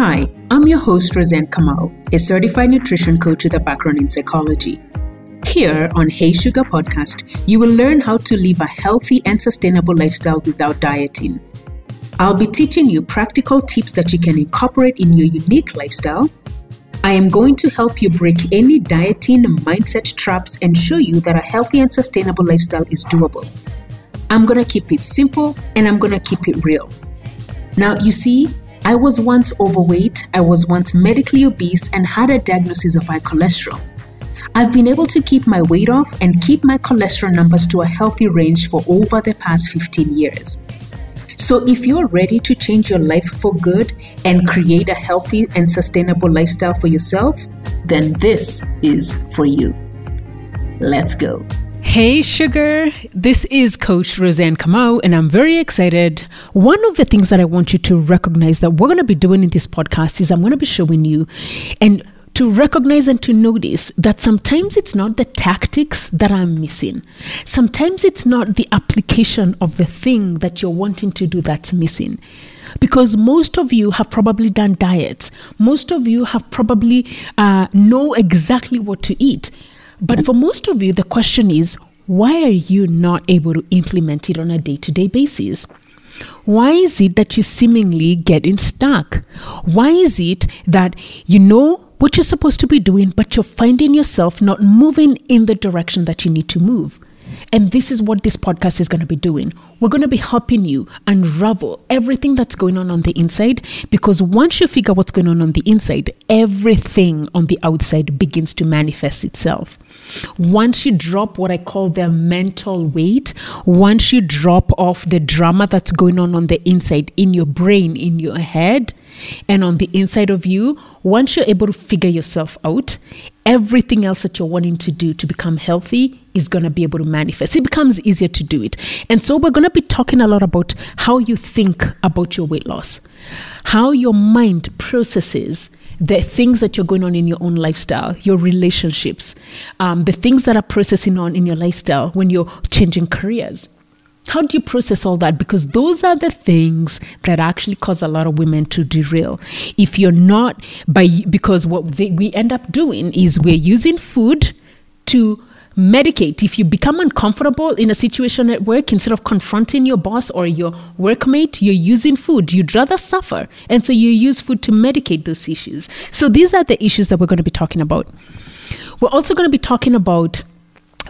Hi, I'm your host, Roseanne Kamau, a certified nutrition coach with a background in psychology. Here on Hey Sugar Podcast, you will learn how to live a healthy and sustainable lifestyle without dieting. I'll be teaching you practical tips that you can incorporate in your unique lifestyle. I am going to help you break any dieting mindset traps and show you that a healthy and sustainable lifestyle is doable. I'm going to keep it simple and I'm going to keep it real. Now, you see, I was once overweight, I was once medically obese, and had a diagnosis of high cholesterol. I've been able to keep my weight off and keep my cholesterol numbers to a healthy range for over the past 15 years. So, if you're ready to change your life for good and create a healthy and sustainable lifestyle for yourself, then this is for you. Let's go. Hey, sugar. This is Coach Roseanne Kamau, and I'm very excited. One of the things that I want you to recognize that we're going to be doing in this podcast is I'm going to be showing you and to recognize and to notice that sometimes it's not the tactics that I'm missing. Sometimes it's not the application of the thing that you're wanting to do that's missing. Because most of you have probably done diets. Most of you have probably uh, know exactly what to eat. But for most of you, the question is why are you not able to implement it on a day to day basis? Why is it that you seemingly getting stuck? Why is it that you know what you're supposed to be doing, but you're finding yourself not moving in the direction that you need to move? And this is what this podcast is going to be doing. We're going to be helping you unravel everything that's going on on the inside because once you figure what's going on on the inside, everything on the outside begins to manifest itself. Once you drop what I call the mental weight, once you drop off the drama that's going on on the inside in your brain, in your head, and on the inside of you, once you're able to figure yourself out, everything else that you're wanting to do to become healthy is going to be able to manifest. It becomes easier to do it. And so we're going to be talking a lot about how you think about your weight loss, how your mind processes the things that you're going on in your own lifestyle, your relationships, um, the things that are processing on in your lifestyle when you're changing careers. How do you process all that? Because those are the things that actually cause a lot of women to derail. If you're not by because what they, we end up doing is we're using food to medicate. If you become uncomfortable in a situation at work, instead of confronting your boss or your workmate, you're using food. You'd rather suffer. And so you use food to medicate those issues. So these are the issues that we're going to be talking about. We're also going to be talking about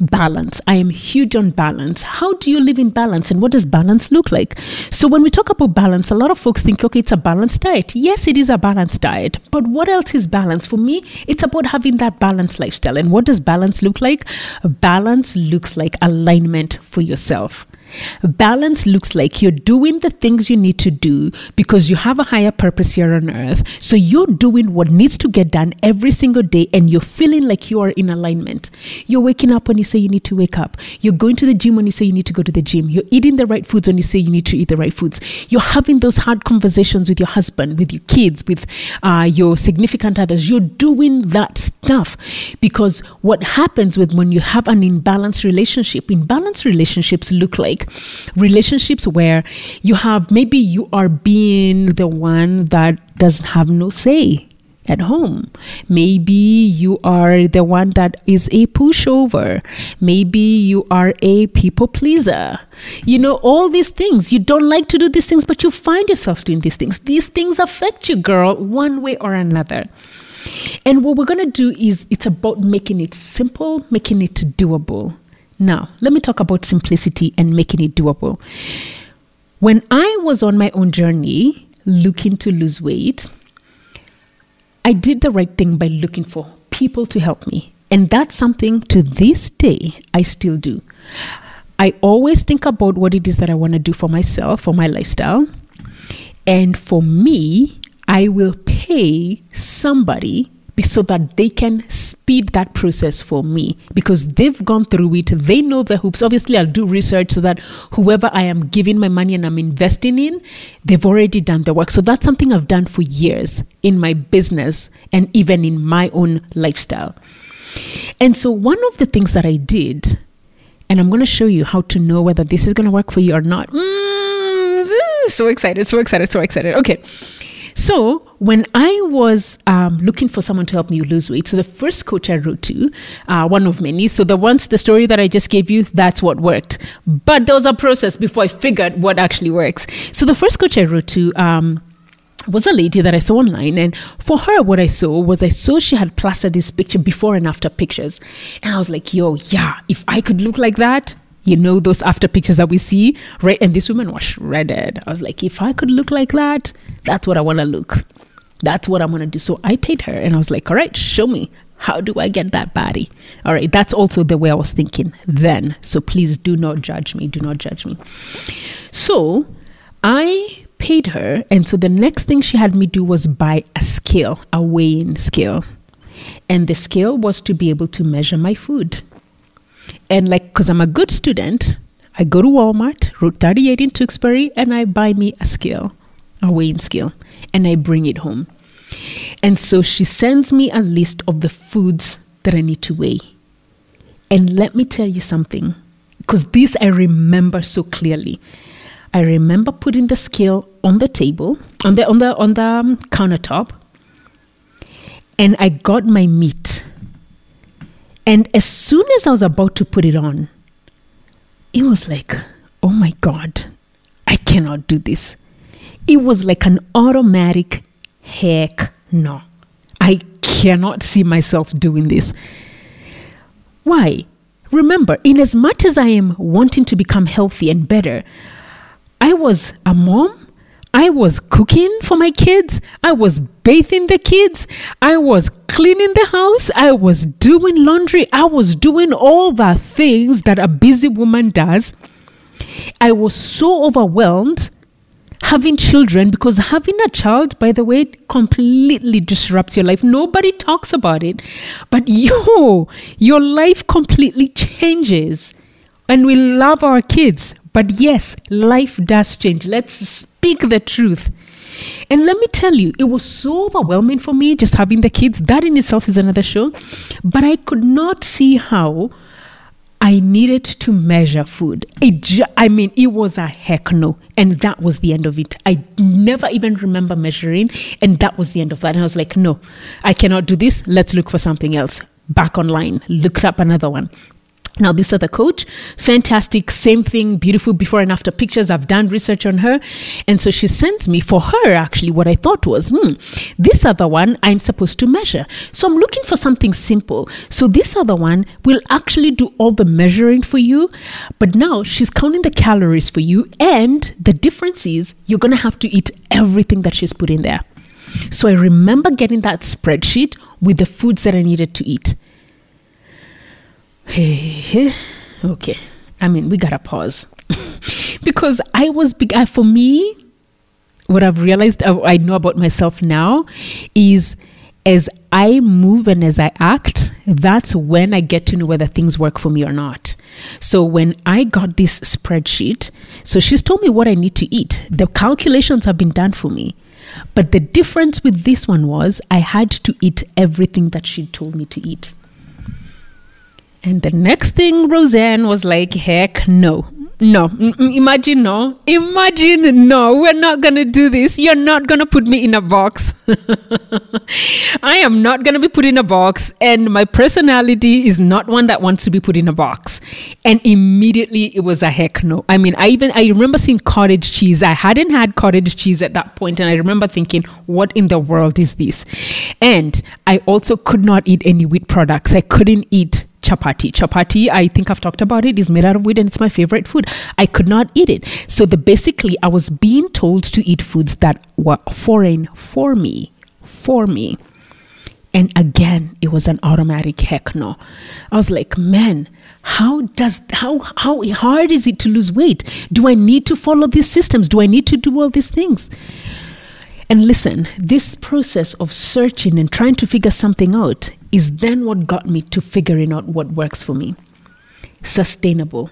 balance. I am huge on balance. How do you live in balance and what does balance look like? So, when we talk about balance, a lot of folks think, okay, it's a balanced diet. Yes, it is a balanced diet, but what else is balance? For me, it's about having that balanced lifestyle. And what does balance look like? Balance looks like alignment for yourself. Balance looks like you're doing the things you need to do because you have a higher purpose here on earth. So you're doing what needs to get done every single day and you're feeling like you are in alignment. You're waking up when you say you need to wake up. You're going to the gym when you say you need to go to the gym. You're eating the right foods when you say you need to eat the right foods. You're having those hard conversations with your husband, with your kids, with uh, your significant others. You're doing that stuff because what happens with when you have an imbalanced relationship, imbalanced relationships look like like relationships where you have maybe you are being the one that doesn't have no say at home. Maybe you are the one that is a pushover. Maybe you are a people pleaser. You know, all these things. You don't like to do these things, but you find yourself doing these things. These things affect you, girl, one way or another. And what we're going to do is it's about making it simple, making it doable. Now, let me talk about simplicity and making it doable. When I was on my own journey looking to lose weight, I did the right thing by looking for people to help me. And that's something to this day I still do. I always think about what it is that I want to do for myself, for my lifestyle. And for me, I will pay somebody so that they can speed that process for me because they've gone through it. They know the hoops. Obviously, I'll do research so that whoever I am giving my money and I'm investing in, they've already done the work. So that's something I've done for years in my business and even in my own lifestyle. And so, one of the things that I did, and I'm going to show you how to know whether this is going to work for you or not. Mm, so excited, so excited, so excited. Okay. So when I was um, looking for someone to help me lose weight, so the first coach I wrote to, uh, one of many, so the ones, the story that I just gave you, that's what worked. But there was a process before I figured what actually works. So the first coach I wrote to, um, was a lady that I saw online, and for her, what I saw was I saw she had plastered this picture before and after pictures, and I was like, "Yo, yeah, if I could look like that, you know, those after pictures that we see, right?" And this woman was shredded. I was like, "If I could look like that, that's what I want to look. That's what I'm gonna do." So I paid her, and I was like, "All right, show me." How do I get that body? All right, that's also the way I was thinking then. So please do not judge me. Do not judge me. So I paid her. And so the next thing she had me do was buy a scale, a weighing scale. And the scale was to be able to measure my food. And like, because I'm a good student, I go to Walmart, Route 38 in Tewksbury, and I buy me a scale, a weighing scale, and I bring it home. And so she sends me a list of the foods that I need to weigh. And let me tell you something, because this I remember so clearly. I remember putting the scale on the table, on the on the on the um, countertop, and I got my meat. And as soon as I was about to put it on, it was like, oh my God, I cannot do this. It was like an automatic heck no. I cannot see myself doing this. Why? Remember, in as much as I am wanting to become healthy and better, I was a mom. I was cooking for my kids. I was bathing the kids. I was cleaning the house. I was doing laundry. I was doing all the things that a busy woman does. I was so overwhelmed having children because having a child, by the way, completely disrupts your life. Nobody talks about it, but yo, your life completely changes. And we love our kids, but yes, life does change. Let's speak the truth. And let me tell you, it was so overwhelming for me just having the kids. That in itself is another show. But I could not see how I needed to measure food. Ju- I mean, it was a heck no. And that was the end of it. I never even remember measuring. And that was the end of that. And I was like, no, I cannot do this. Let's look for something else. Back online, looked up another one. Now, this other coach, fantastic, same thing, beautiful before and after pictures. I've done research on her. And so she sends me for her, actually, what I thought was, hmm, this other one I'm supposed to measure. So I'm looking for something simple. So this other one will actually do all the measuring for you. But now she's counting the calories for you. And the difference is you're going to have to eat everything that she's put in there. So I remember getting that spreadsheet with the foods that I needed to eat. Okay. I mean, we gotta pause because I was big. Uh, for me, what I've realized uh, I know about myself now is as I move and as I act, that's when I get to know whether things work for me or not. So when I got this spreadsheet, so she's told me what I need to eat. The calculations have been done for me. But the difference with this one was I had to eat everything that she told me to eat. And the next thing, Roseanne was like, heck no. No, mm, mm, imagine no. Imagine no. We're not going to do this. You're not going to put me in a box. I am not going to be put in a box. And my personality is not one that wants to be put in a box. And immediately it was a heck no. I mean, I even, I remember seeing cottage cheese. I hadn't had cottage cheese at that point, And I remember thinking, what in the world is this? And I also could not eat any wheat products. I couldn't eat chapati. Chapati, I think I've talked about it, is made out of wheat and it's my favorite food. I could not eat it. So the basically I was being told to eat foods that were foreign for me. For me. And again, it was an automatic heck no. I was like, man, how does how how hard is it to lose weight? Do I need to follow these systems? Do I need to do all these things? And listen, this process of searching and trying to figure something out is then what got me to figuring out what works for me. Sustainable.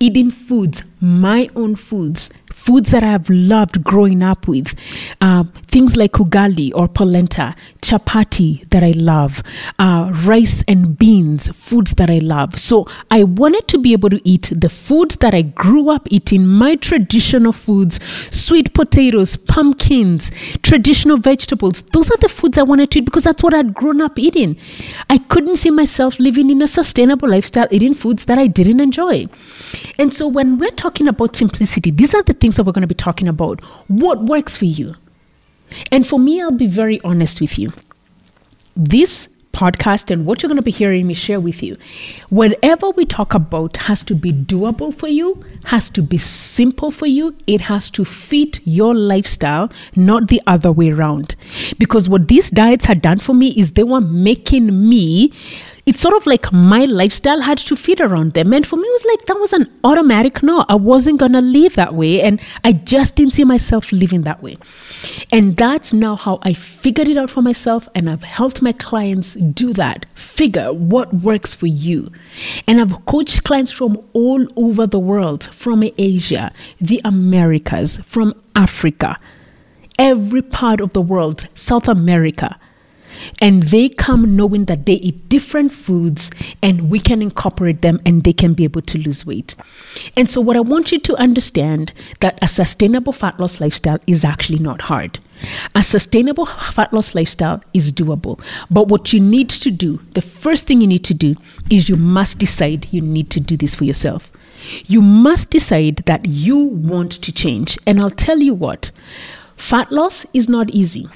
Eating foods, my own foods, foods that I have loved growing up with, uh, things like ugali or polenta, chapati that I love, uh, rice and beans, foods that I love. So I wanted to be able to eat the foods that I grew up eating, my traditional foods, sweet potatoes, pumpkins, traditional vegetables. Those are the foods I wanted to eat because that's what I'd grown up eating. I couldn't see myself living in a sustainable lifestyle eating foods that I didn't enjoy. And so when we're talking about simplicity, these are the things that we're going to be talking about. What works for you? And for me, I'll be very honest with you. This podcast and what you're going to be hearing me share with you, whatever we talk about has to be doable for you, has to be simple for you, it has to fit your lifestyle, not the other way around. Because what these diets had done for me is they were making me it's sort of like my lifestyle had to fit around them. And for me, it was like that was an automatic no. I wasn't going to live that way. And I just didn't see myself living that way. And that's now how I figured it out for myself. And I've helped my clients do that, figure what works for you. And I've coached clients from all over the world, from Asia, the Americas, from Africa, every part of the world, South America and they come knowing that they eat different foods and we can incorporate them and they can be able to lose weight. And so what I want you to understand that a sustainable fat loss lifestyle is actually not hard. A sustainable fat loss lifestyle is doable. But what you need to do, the first thing you need to do is you must decide you need to do this for yourself. You must decide that you want to change. And I'll tell you what, fat loss is not easy.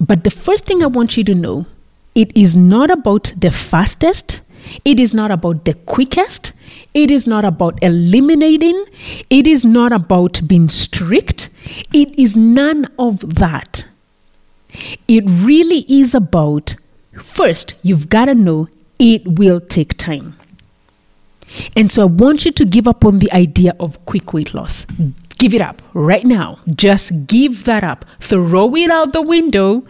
But the first thing I want you to know it is not about the fastest, it is not about the quickest, it is not about eliminating, it is not about being strict, it is none of that. It really is about first, you've got to know it will take time. And so I want you to give up on the idea of quick weight loss. Give it up right now. Just give that up. Throw it out the window.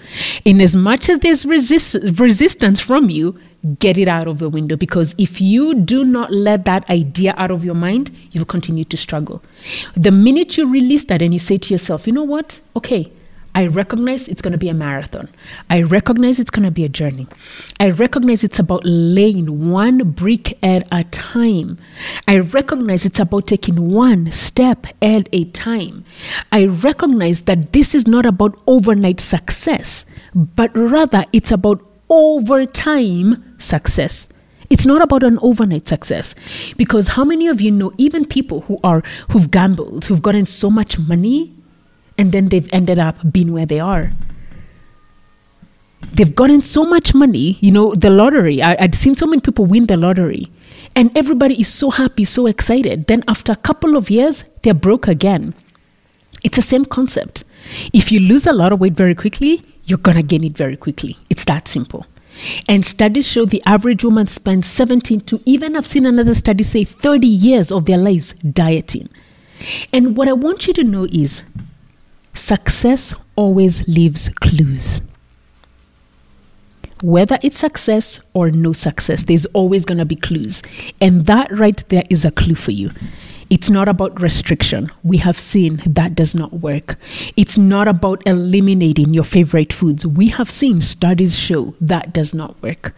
In as much as there's resist- resistance from you, get it out of the window because if you do not let that idea out of your mind, you'll continue to struggle. The minute you release that and you say to yourself, you know what? Okay, I recognize it's going to be a marathon. I recognize it's going to be a journey. I recognize it's about laying one brick at a time. I recognize it's about taking one step at a time. I recognize that this is not about overnight success, but rather it's about overtime success. It's not about an overnight success because how many of you know even people who are who've gambled, who've gotten so much money and then they've ended up being where they are. They've gotten so much money, you know, the lottery. I, I'd seen so many people win the lottery, and everybody is so happy, so excited. Then, after a couple of years, they're broke again. It's the same concept. If you lose a lot of weight very quickly, you're going to gain it very quickly. It's that simple. And studies show the average woman spends 17 to even I've seen another study say 30 years of their lives dieting. And what I want you to know is Success always leaves clues. Whether it's success or no success, there's always going to be clues. And that right there is a clue for you. It's not about restriction. We have seen that does not work. It's not about eliminating your favorite foods. We have seen studies show that does not work.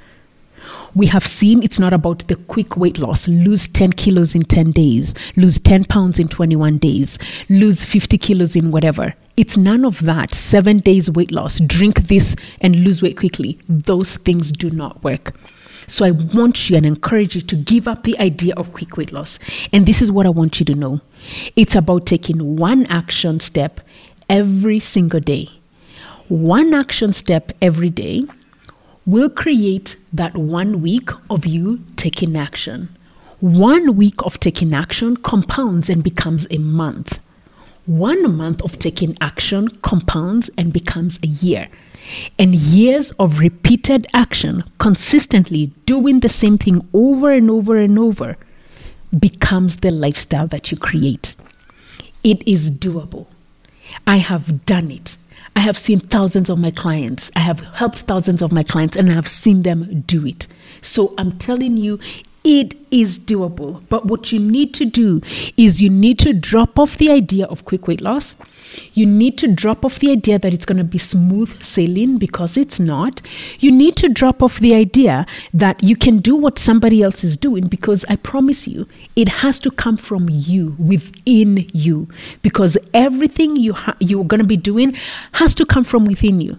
We have seen it's not about the quick weight loss, lose 10 kilos in 10 days, lose 10 pounds in 21 days, lose 50 kilos in whatever. It's none of that. Seven days weight loss, drink this and lose weight quickly. Those things do not work. So I want you and encourage you to give up the idea of quick weight loss. And this is what I want you to know it's about taking one action step every single day. One action step every day will create that one week of you taking action. One week of taking action compounds and becomes a month. One month of taking action compounds and becomes a year. And years of repeated action, consistently doing the same thing over and over and over, becomes the lifestyle that you create. It is doable. I have done it. I have seen thousands of my clients. I have helped thousands of my clients and I have seen them do it. So I'm telling you, It is doable. But what you need to do is you need to drop off the idea of quick weight loss. You need to drop off the idea that it's going to be smooth sailing because it's not. You need to drop off the idea that you can do what somebody else is doing because I promise you, it has to come from you, within you, because everything you ha- you're going to be doing has to come from within you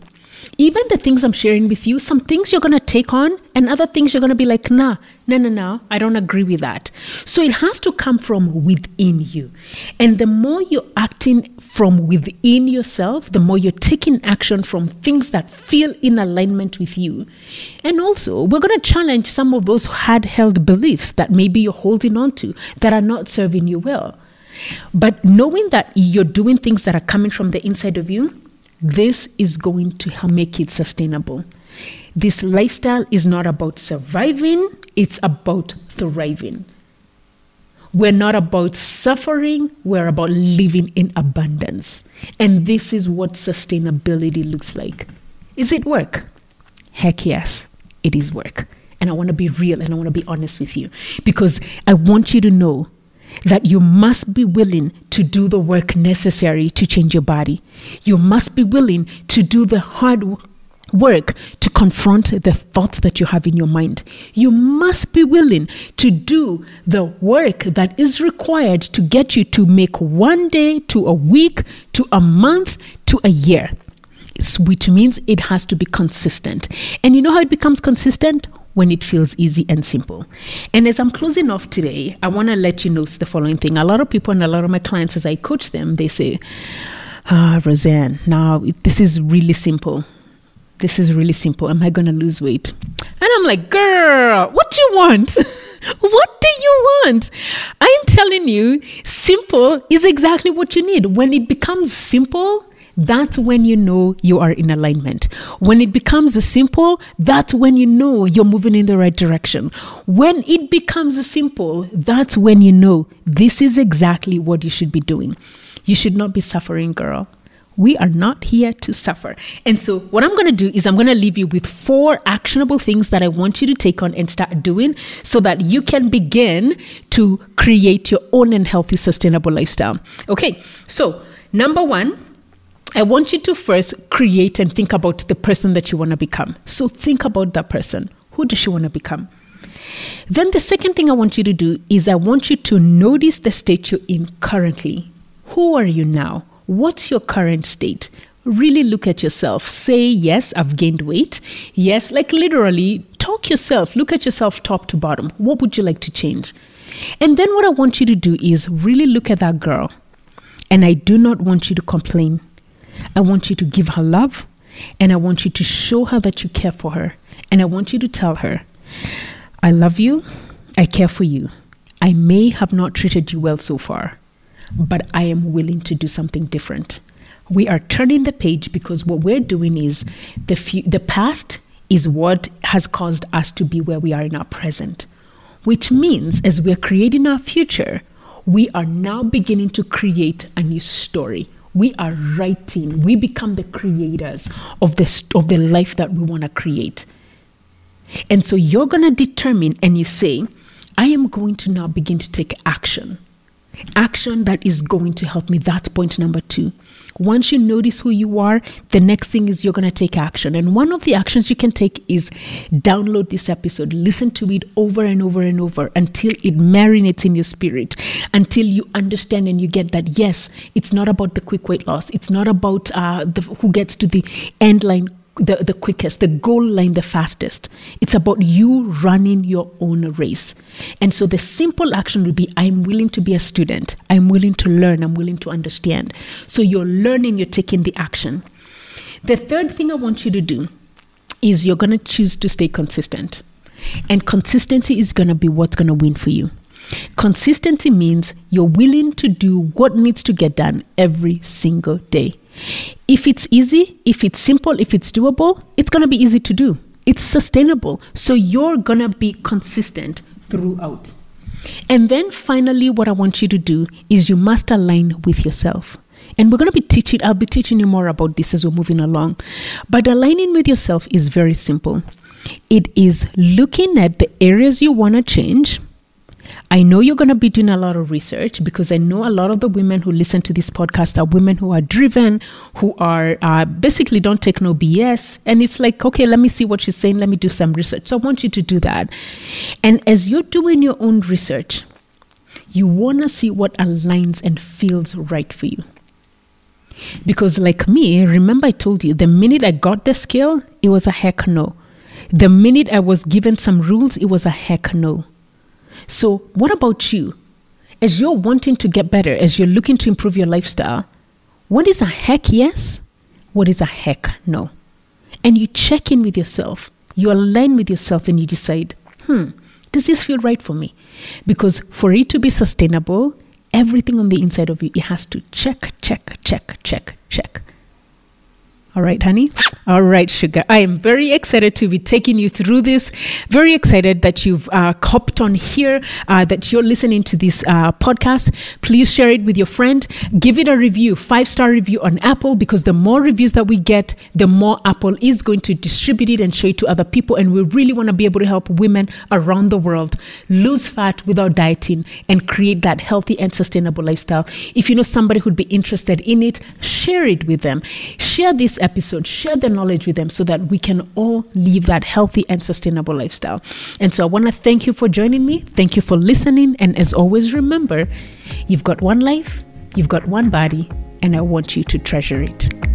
even the things I'm sharing with you, some things you're going to take on, and other things you're going to be like, nah, no, no, no, I don't agree with that. So it has to come from within you. And the more you're acting from within yourself, the more you're taking action from things that feel in alignment with you. And also, we're going to challenge some of those hard held beliefs that maybe you're holding on to that are not serving you well. But knowing that you're doing things that are coming from the inside of you, this is going to make it sustainable. This lifestyle is not about surviving, it's about thriving. We're not about suffering, we're about living in abundance. And this is what sustainability looks like. Is it work? Heck yes, it is work. And I want to be real and I want to be honest with you because I want you to know that you must be willing to do the work necessary to change your body. You must be willing to do the hard work to confront the thoughts that you have in your mind. You must be willing to do the work that is required to get you to make one day to a week to a month to a year. Which means it has to be consistent. And you know how it becomes consistent? When it feels easy and simple. And as I'm closing off today, I want to let you know the following thing. A lot of people and a lot of my clients, as I coach them, they say, Ah, Roseanne, now this is really simple. This is really simple. Am I going to lose weight? And I'm like, girl, what do you want? what do you want? I'm telling you, simple is exactly what you need. When it becomes simple, that's when you know you are in alignment. When it becomes simple, that's when you know you're moving in the right direction. When it becomes simple, that's when you know this is exactly what you should be doing. You should not be suffering, girl. We are not here to suffer. And so, what I'm going to do is, I'm going to leave you with four actionable things that I want you to take on and start doing so that you can begin to create your own and healthy, sustainable lifestyle. Okay, so number one, I want you to first create and think about the person that you want to become. So think about that person. Who does she want to become? Then the second thing I want you to do is I want you to notice the state you're in currently. Who are you now? What's your current state? Really look at yourself. Say, yes, I've gained weight. Yes, like literally, talk yourself. Look at yourself top to bottom. What would you like to change? And then what I want you to do is really look at that girl. And I do not want you to complain. I want you to give her love and I want you to show her that you care for her. And I want you to tell her, I love you, I care for you. I may have not treated you well so far, but I am willing to do something different. We are turning the page because what we're doing is the, fu- the past is what has caused us to be where we are in our present, which means as we're creating our future, we are now beginning to create a new story we are writing. We become the creators of the of the life that we want to create. And so you're going to determine and you say i am going to now begin to take action. Action that is going to help me. That's point number 2 once you notice who you are, the next thing is you're going to take action. And one of the actions you can take is download this episode, listen to it over and over and over until it marinates in your spirit, until you understand and you get that, yes, it's not about the quick weight loss, it's not about uh, the, who gets to the end line the, the quickest, the goal line the fastest. It's about you running your own race. And so the simple action would be I'm willing to be a student. I'm willing to learn. I'm willing to understand. So you're learning, you're taking the action. The third thing I want you to do is you're going to choose to stay consistent. And consistency is going to be what's going to win for you. Consistency means you're willing to do what needs to get done every single day. If it's easy, if it's simple, if it's doable, it's going to be easy to do. It's sustainable. So you're going to be consistent throughout. And then finally, what I want you to do is you must align with yourself. And we're going to be teaching, I'll be teaching you more about this as we're moving along. But aligning with yourself is very simple. It is looking at the areas you want to change. I know you're going to be doing a lot of research because I know a lot of the women who listen to this podcast are women who are driven, who are uh, basically don't take no BS. And it's like, okay, let me see what she's saying. Let me do some research. So I want you to do that. And as you're doing your own research, you want to see what aligns and feels right for you. Because, like me, remember I told you the minute I got the skill, it was a heck no. The minute I was given some rules, it was a heck no. So, what about you? As you're wanting to get better, as you're looking to improve your lifestyle, what is a heck yes? What is a heck no? And you check in with yourself, you align with yourself, and you decide, hmm, does this feel right for me? Because for it to be sustainable, everything on the inside of you, it has to check, check, check, check, check. All right, honey. All right, sugar. I am very excited to be taking you through this. Very excited that you've uh, hopped on here, uh, that you're listening to this uh, podcast. Please share it with your friend. Give it a review, five star review on Apple, because the more reviews that we get, the more Apple is going to distribute it and show it to other people. And we really want to be able to help women around the world lose fat without dieting and create that healthy and sustainable lifestyle. If you know somebody who'd be interested in it, share it with them. Share this episode, share the knowledge with them so that we can all live that healthy and sustainable lifestyle. And so I want to thank you for joining me. Thank you for listening. And as always, remember you've got one life, you've got one body, and I want you to treasure it.